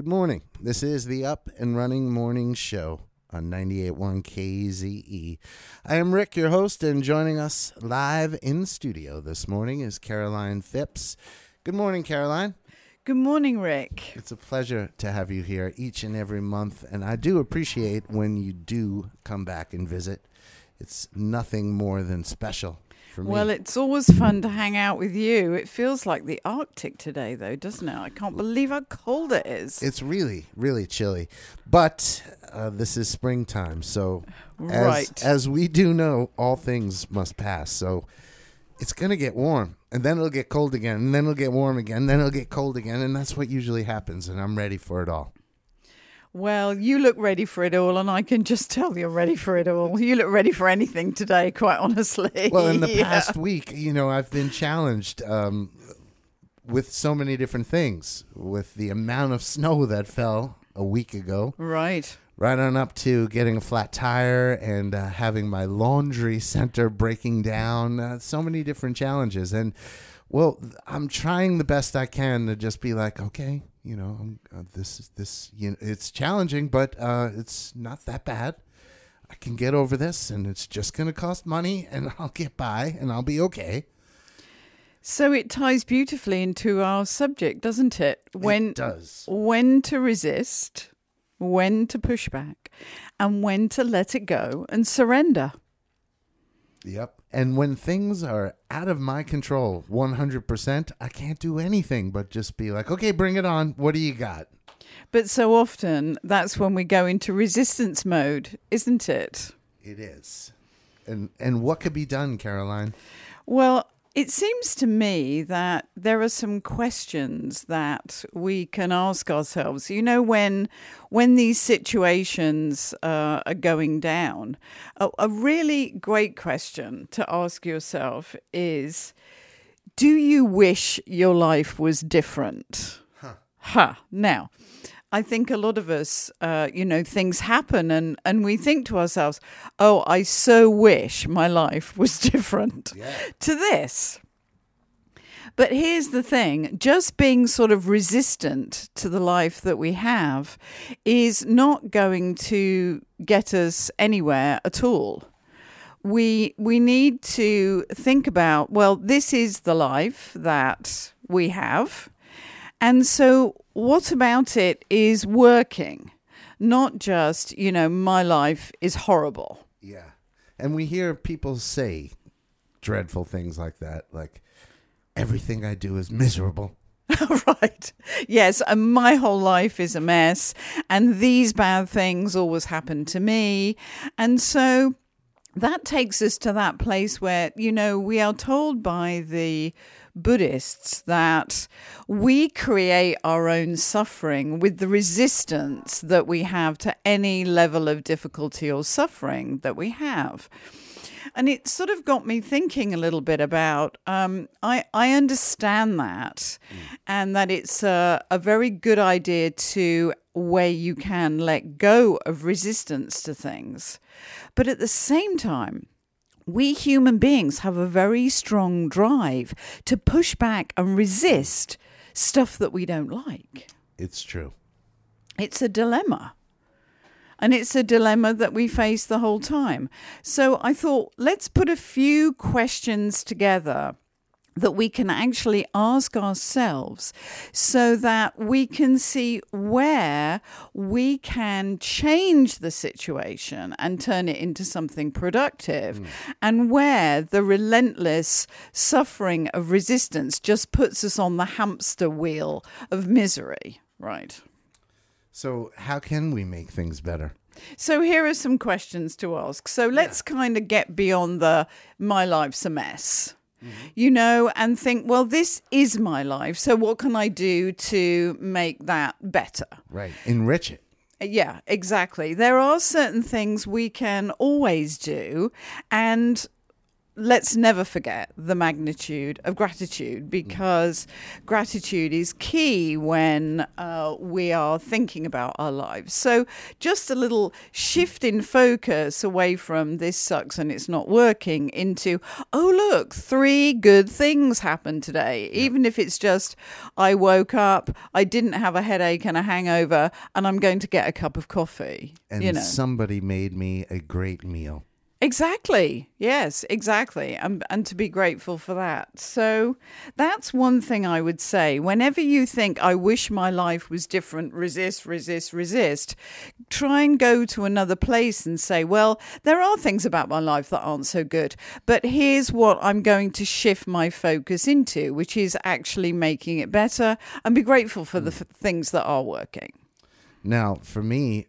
Good morning. This is the Up and Running Morning Show on 98.1 KZE. I am Rick, your host, and joining us live in studio this morning is Caroline Phipps. Good morning, Caroline. Good morning, Rick. It's a pleasure to have you here each and every month, and I do appreciate when you do come back and visit. It's nothing more than special for me. Well, it's always fun to hang out with you. It feels like the Arctic today, though, doesn't it? I can't believe how cold it is. It's really, really chilly. But uh, this is springtime. So, as, Right. as we do know, all things must pass. So, it's going to get warm. And then it'll get cold again. And then it'll get warm again. and Then it'll get cold again. And that's what usually happens. And I'm ready for it all. Well, you look ready for it all, and I can just tell you're ready for it all. You look ready for anything today, quite honestly. Well, in the Yeah. past week, you know, I've been challenged um, with so many different things. With the amount of snow that fell a week ago. Right. right on up to getting a flat tire and uh, having my laundry center breaking down. Uh, so many different challenges, and well, I'm trying the best I can to just be like, okay, you know, I'm, uh, this is this. You know, it's challenging, but uh, it's not that bad. I can get over this, and it's just going to cost money, and I'll get by, and I'll be okay. So it ties beautifully into our subject, doesn't it? When it does. when to resist, when to push back, and when to let it go and surrender. Yep. And when things are out of my control, 100%, I can't do anything but just be like, okay, bring it on. What do you got? But so often that's when we go into resistance mode, isn't it? It is. And and what could be done, Caroline? Well, it seems to me that there are some questions that we can ask ourselves. You know, when when these situations uh, are going down, a, a really great question to ask yourself is: Do you wish your life was different? Huh. Huh. Now, I think a lot of us, uh, you know, things happen and, and we think to ourselves, oh, I so wish my life was different Yeah. to this. But here's the thing just being sort of resistant to the life that we have is not going to get us anywhere at all. We, we need to think about well, this is the life that we have. And so, what about it is working? Not just, you know, my life is horrible. Yeah. And we hear people say dreadful things like that, like everything I do is miserable. right. Yes. And my whole life is a mess. And these bad things always happen to me. And so that takes us to that place where, you know, we are told by the Buddhists that we create our own suffering with the resistance that we have to any level of difficulty or suffering that we have. And it sort of got me thinking a little bit about um, I, I understand that and that it's a, a very good idea to where you can let go of resistance to things. But at the same time, we human beings have a very strong drive to push back and resist stuff that we don't like. It's true. It's a dilemma. And it's a dilemma that we face the whole time. So I thought, let's put a few questions together that we can actually ask ourselves so that we can see where we can change the situation and turn it into something productive mm. and where the relentless suffering of resistance just puts us on the hamster wheel of misery right So, how can we make things better? so here are some questions to ask. So let's kind of get beyond the my life's a mess. Mm-hmm. You know, and think, well, this is my life. So, what can I do to make that better? Right. Enrich it. Yeah, exactly. There are certain things we can always do. And let's never forget the magnitude of gratitude because gratitude is key when uh, we are thinking about our lives. So, just a little shift in focus away from this sucks and it's not working into, oh, look, three good things happened today. Yeah. Even if it's just, I woke up, I didn't have a headache and a hangover, and I'm going to get a cup of coffee. And you know. somebody made me a great meal. Exactly. Yes, exactly. And, and to be grateful for that. So that's one thing I would say. Whenever you think, I wish my life was different, resist, resist, resist, try and go to another place and say, well, there are things about my life that aren't so good, but here's what I'm going to shift my focus into, which is actually making it better and be grateful for the hmm. f- things that are working. Now, for me,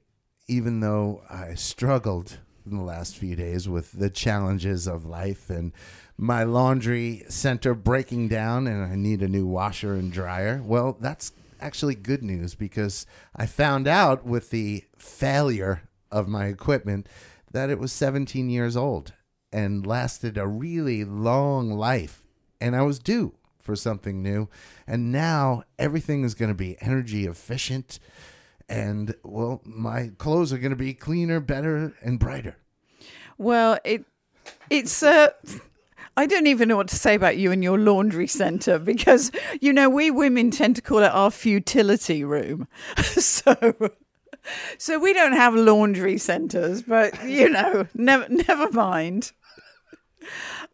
even though I struggled in the last few days with the challenges of life and my laundry center breaking down and I need a new washer and dryer. Well, that's actually good news because I found out with the failure of my equipment that it was 17 years old and lasted a really long life. And I was due for something new. And now everything is going to be energy efficient and well, my clothes are going to be cleaner, better, and brighter. Well, it it's uh I don't even know what to say about you and your laundry center because you know we women tend to call it our futility room. so so we don't have laundry centers, but you know, never never mind.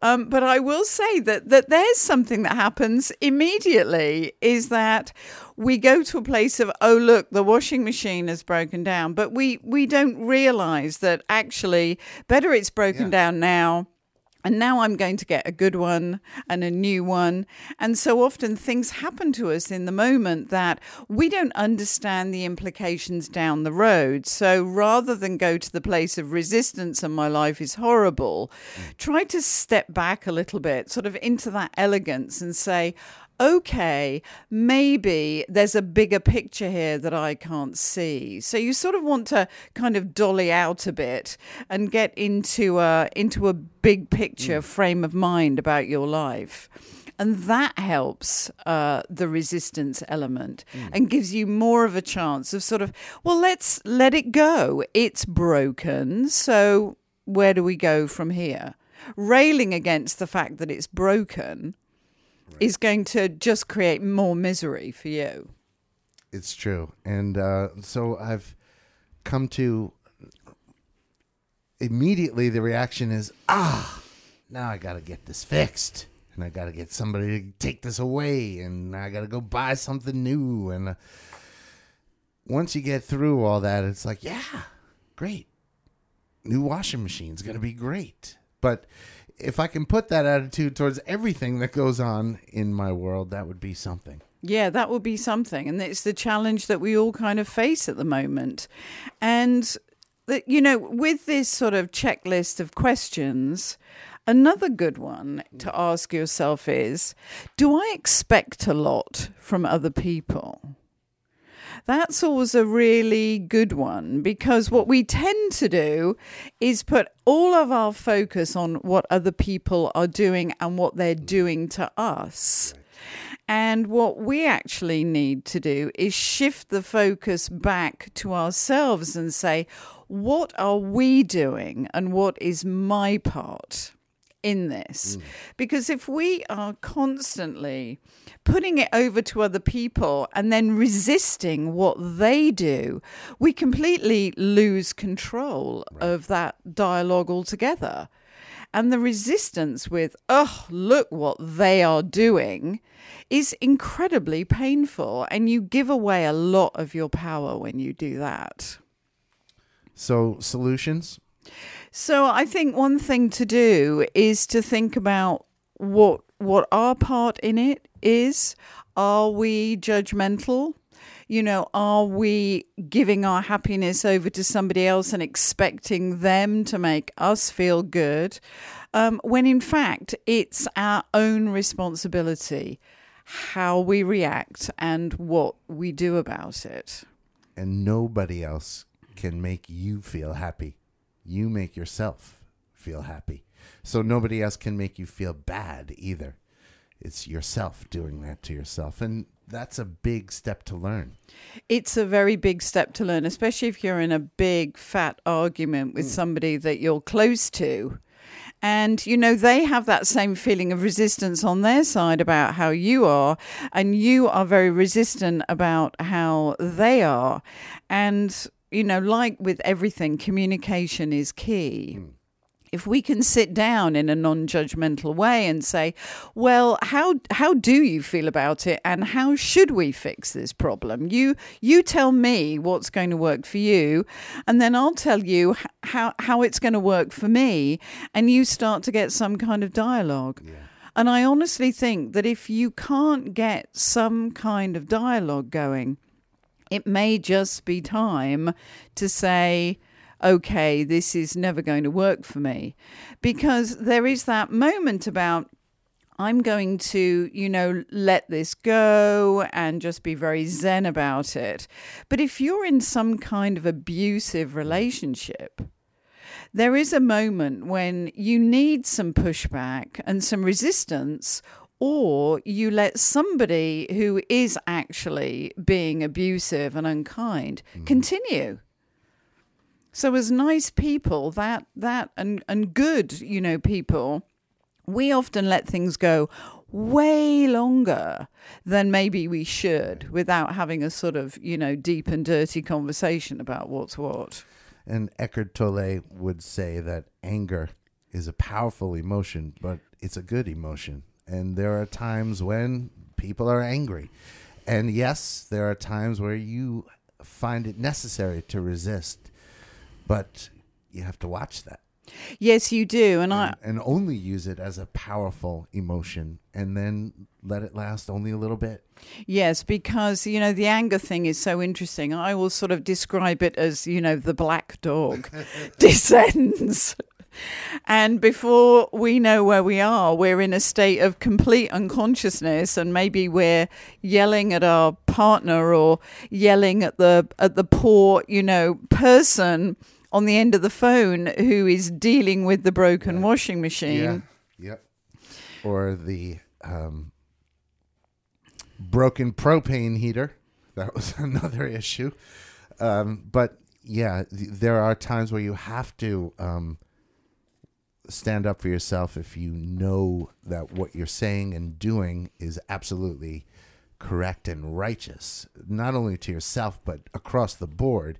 Um, but I will say that that there's something that happens immediately is that we go to a place of oh look the washing machine has broken down, but we we don't realize that actually better it's broken yeah. down now and now I'm going to get a good one and a new one. And so often things happen to us in the moment that we don't understand the implications down the road. So rather than go to the place of resistance and my life is horrible, mm. try to step back a little bit, sort of into that elegance and say, okay, maybe there's a bigger picture here that I can't see. So you sort of want to kind of dolly out a bit and get into a into a big picture mm. frame of mind about your life. And that helps uh, the resistance element mm. and gives you more of a chance of sort of, well, let's let it go. It's broken. So where do we go from here? Railing against the fact that it's broken is going to just create more misery for you. It's true. And uh, so I've come to immediately the reaction is, ah, now I got to get this fixed. And I got to get somebody to take this away. And I got to go buy something new. And uh, once you get through all that, it's like, yeah, great. New washing machine's going to be great. But if I can put that attitude towards everything that goes on in my world, that would be something. Yeah, that would be something. And it's the challenge that we all kind of face at the moment. And, you know, with this sort of checklist of questions, another good one to ask yourself is Do I expect a lot from other people? That's always a really good one because what we tend to do is put all of our focus on what other people are doing and what they're doing to us. And what we actually need to do is shift the focus back to ourselves and say, what are we doing and what is my part? In this. Mm. Because if we are constantly putting it over to other people and then resisting what they do, we completely lose control right. of that dialogue altogether. And the resistance with, oh, look what they are doing, is incredibly painful. And you give away a lot of your power when you do that. So, solutions? So I think one thing to do is to think about what what our part in it is. Are we judgmental? You know, are we giving our happiness over to somebody else and expecting them to make us feel good? Um, when in fact, it's our own responsibility how we react and what we do about it. And nobody else can make you feel happy you make yourself feel happy. So nobody else can make you feel bad either. It's yourself doing that to yourself. And that's a big step to learn. It's a very big step to learn, especially if you're in a big fat argument with Mm. somebody that you're close to. And, you know, they have that same feeling of resistance on their side about how you are, and you are very resistant about how they are. And, you know, like with everything, communication is key. Hmm. If we can sit down in a non-judgmental way and say well how how do you feel about it and how should we fix this problem? You you tell me what's going to work for you and then I'll tell you how how it's going to work for me and you start to get some kind of dialogue. And I honestly think that if you can't get some kind of dialogue going it may just be time to say, okay, this is never going to work for me. Because there is that moment about, I'm going to, you know, let this go and just be very zen about it. But if you're in some kind of abusive relationship, there is a moment when you need some pushback and some resistance, or you let somebody who is actually being abusive and unkind mm-hmm. continue. So, as nice people, that that and and good, you know, people, we often let things go way longer than maybe we should without having a sort of you know deep and dirty conversation about what's what. And Eckhart Tolle would say that anger is a powerful emotion, but it's a good emotion. And there are times when people are angry. And yes, there are times where you find it necessary to resist, but you have to watch that Yes, you do, and I and, and only use it as a powerful emotion and then let it last only a little bit. Yes, because you know the anger thing is so interesting. I will sort of describe it as you know the black dog descends. And before we know where we are, we're in a state of complete unconsciousness, and maybe we're yelling at our partner or yelling at the at the poor, you know, person on the end of the phone who is dealing with the broken washing machine. Yeah. Yep. Or the um, broken propane heater. That was another issue. Um, but yeah, th- there are times where you have to um, stand up for yourself if you know that what you're saying and doing is absolutely correct and righteous, not only to yourself, but across the board.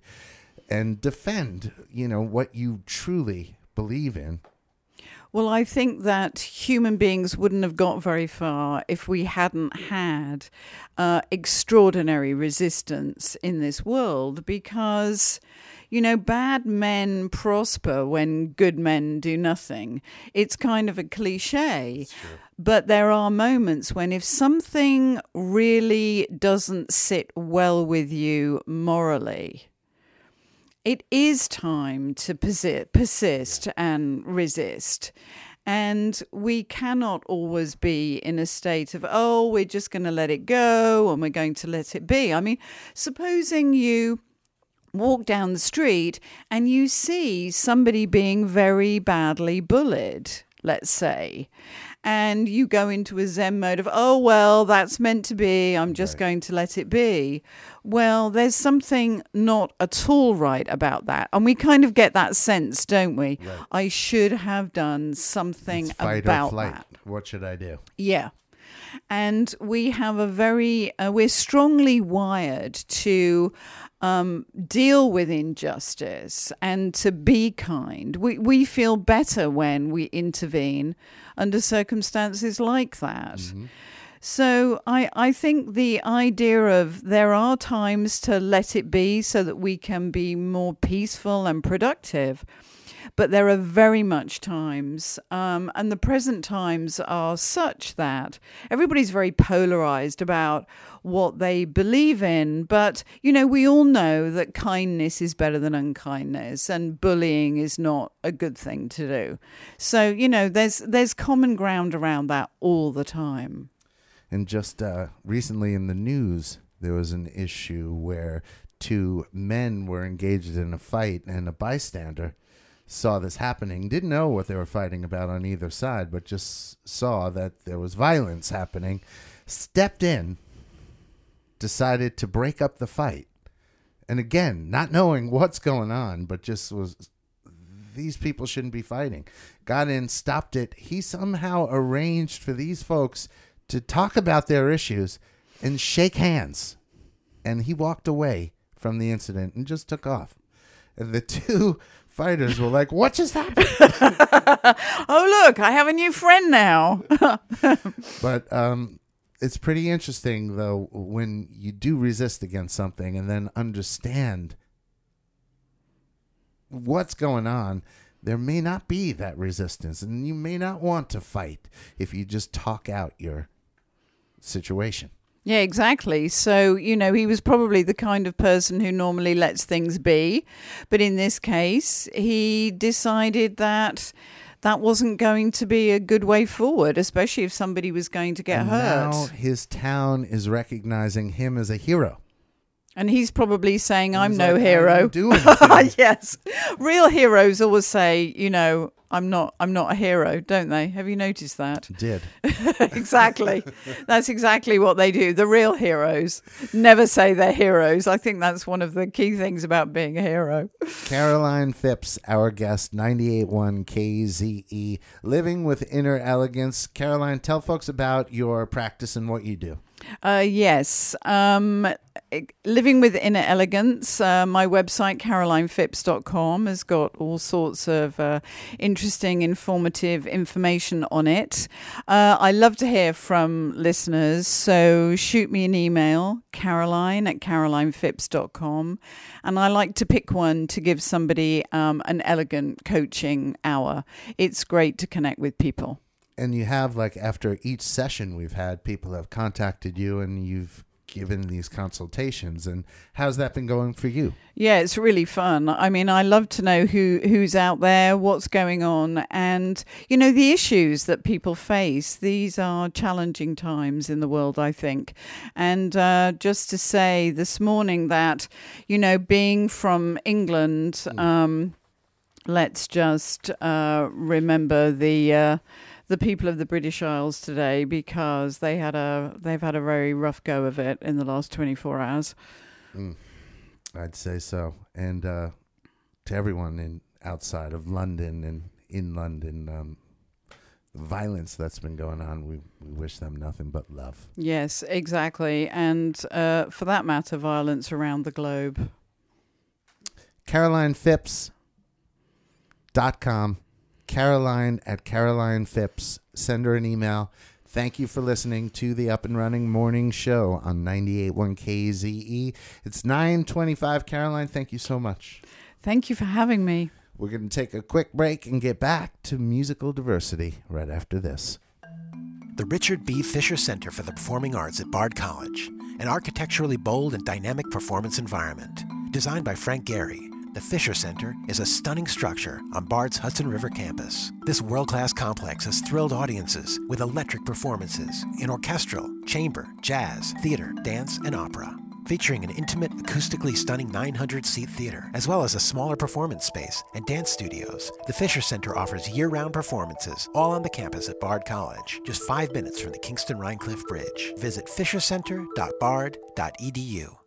And defend, you know, what you truly believe in. Well, I think that human beings wouldn't have got very far if we hadn't had uh, extraordinary resistance in this world because, you know, bad men prosper when good men do nothing. It's kind of a cliche. But there are moments when if something really doesn't sit well with you morally, it is time to persi- persist and resist. And we cannot always be in a state of, oh, we're just going to let it go and we're going to let it be. I mean, supposing you walk down the street and you see somebody being very badly bullied, let's say, and you go into a Zen mode of, oh, well, that's meant to be, I'm just Right. going to let it be. Well, there's something not at all right about that. And we kind of get that sense, don't we? Right. I should have done something about or flight. that. What should I do? Yeah. And we have a very, uh, we're strongly wired to um, deal with injustice and to be kind. We, we feel better when we intervene under circumstances like that. So I, I think the idea of there are times to let it be so that we can be more peaceful and productive but there are very much times, um, and the present times are such that everybody's very polarized about what they believe in. But, you know, we all know that kindness is better than unkindness, and bullying is not a good thing to do. So, you know, there's, there's common ground around that all the time. And just uh, recently in the news, there was an issue where two men were engaged in a fight, and a bystander saw this happening, didn't know what they were fighting about on either side, but just saw that there was violence happening, stepped in, decided to break up the fight. And again, not knowing what's going on, but just was these people shouldn't be fighting. Got in, stopped it. He somehow arranged for these folks to talk about their issues and shake hands. And he walked away from the incident and just took off. And the two fighters were like, What just happened? oh, look, I have a new friend now. but um, it's pretty interesting, though, when you do resist against something and then understand what's going on. There may not be that resistance, and you may not want to fight if you just talk out your situation. Yeah, exactly. So, you know, he was probably the kind of person who normally lets things be. But in this case, he decided that that wasn't going to be a good way forward, especially if somebody was going to get and hurt. Now his town is recognizing him as a hero. And he's probably saying, I'm no like, hero. "I'm doing yes. Real heroes always say, you know, I'm not I'm not a hero, don't they? Have you noticed that? Did. exactly. That's exactly what they do. The real heroes never say they're heroes. I think that's one of the key things about being a hero. Caroline Phipps, our guest, 98.1 KZE, Living with Inner Elegance. Caroline, tell folks about your practice and what you do. Uh, yes. Um, Living with Inner Elegance, uh, my website, carolinephipps.com, has got all sorts of uh, interesting, informative information on it. Uh, I love to hear from listeners, so shoot me an email, caroline at carolinephipps.com. And I like to pick one to give somebody um, an elegant coaching hour. It's great to connect with people. And you have, like, after each session we've had, people have contacted you and you've given these consultations. And how's that been going for you? Yeah, it's really fun. I mean, I love to know who who's out there, what's going on, and you know the issues that people face. These are challenging times in the world, I think. And uh, just to say this morning that you know, being from England, um, let's just uh, remember the. Uh, the people of the British Isles today because they had a they've had a very rough go of it in the last 24 hours. I'd say so. And uh, to everyone in outside of London and in London, um, the violence that's been going on, we, we wish them nothing but love. Yes, exactly. And uh, for that matter, violence around the globe. Caroline Phipps dot com. Caroline at Caroline Phipps. Send her an email. Thank you for listening to the Up and Running Morning Show on 98.1 KZE. It's 925. Caroline, thank you so much. Thank you for having me. We're going to take a quick break and get back to musical diversity right after this. The Richard B. Fisher Center for the Performing Arts at Bard College, an architecturally bold and dynamic performance environment. Designed by Frank Gehry, the Fisher Center is a stunning structure on Bard's Hudson River campus. This world class complex has thrilled audiences with electric performances in orchestral, chamber, jazz, theater, dance, and opera. Featuring an intimate, acoustically stunning 900 seat theater, as well as a smaller performance space and dance studios, the Fisher Center offers year round performances all on the campus at Bard College, just five minutes from the Kingston Rhinecliff Bridge. Visit fishercenter.bard.edu.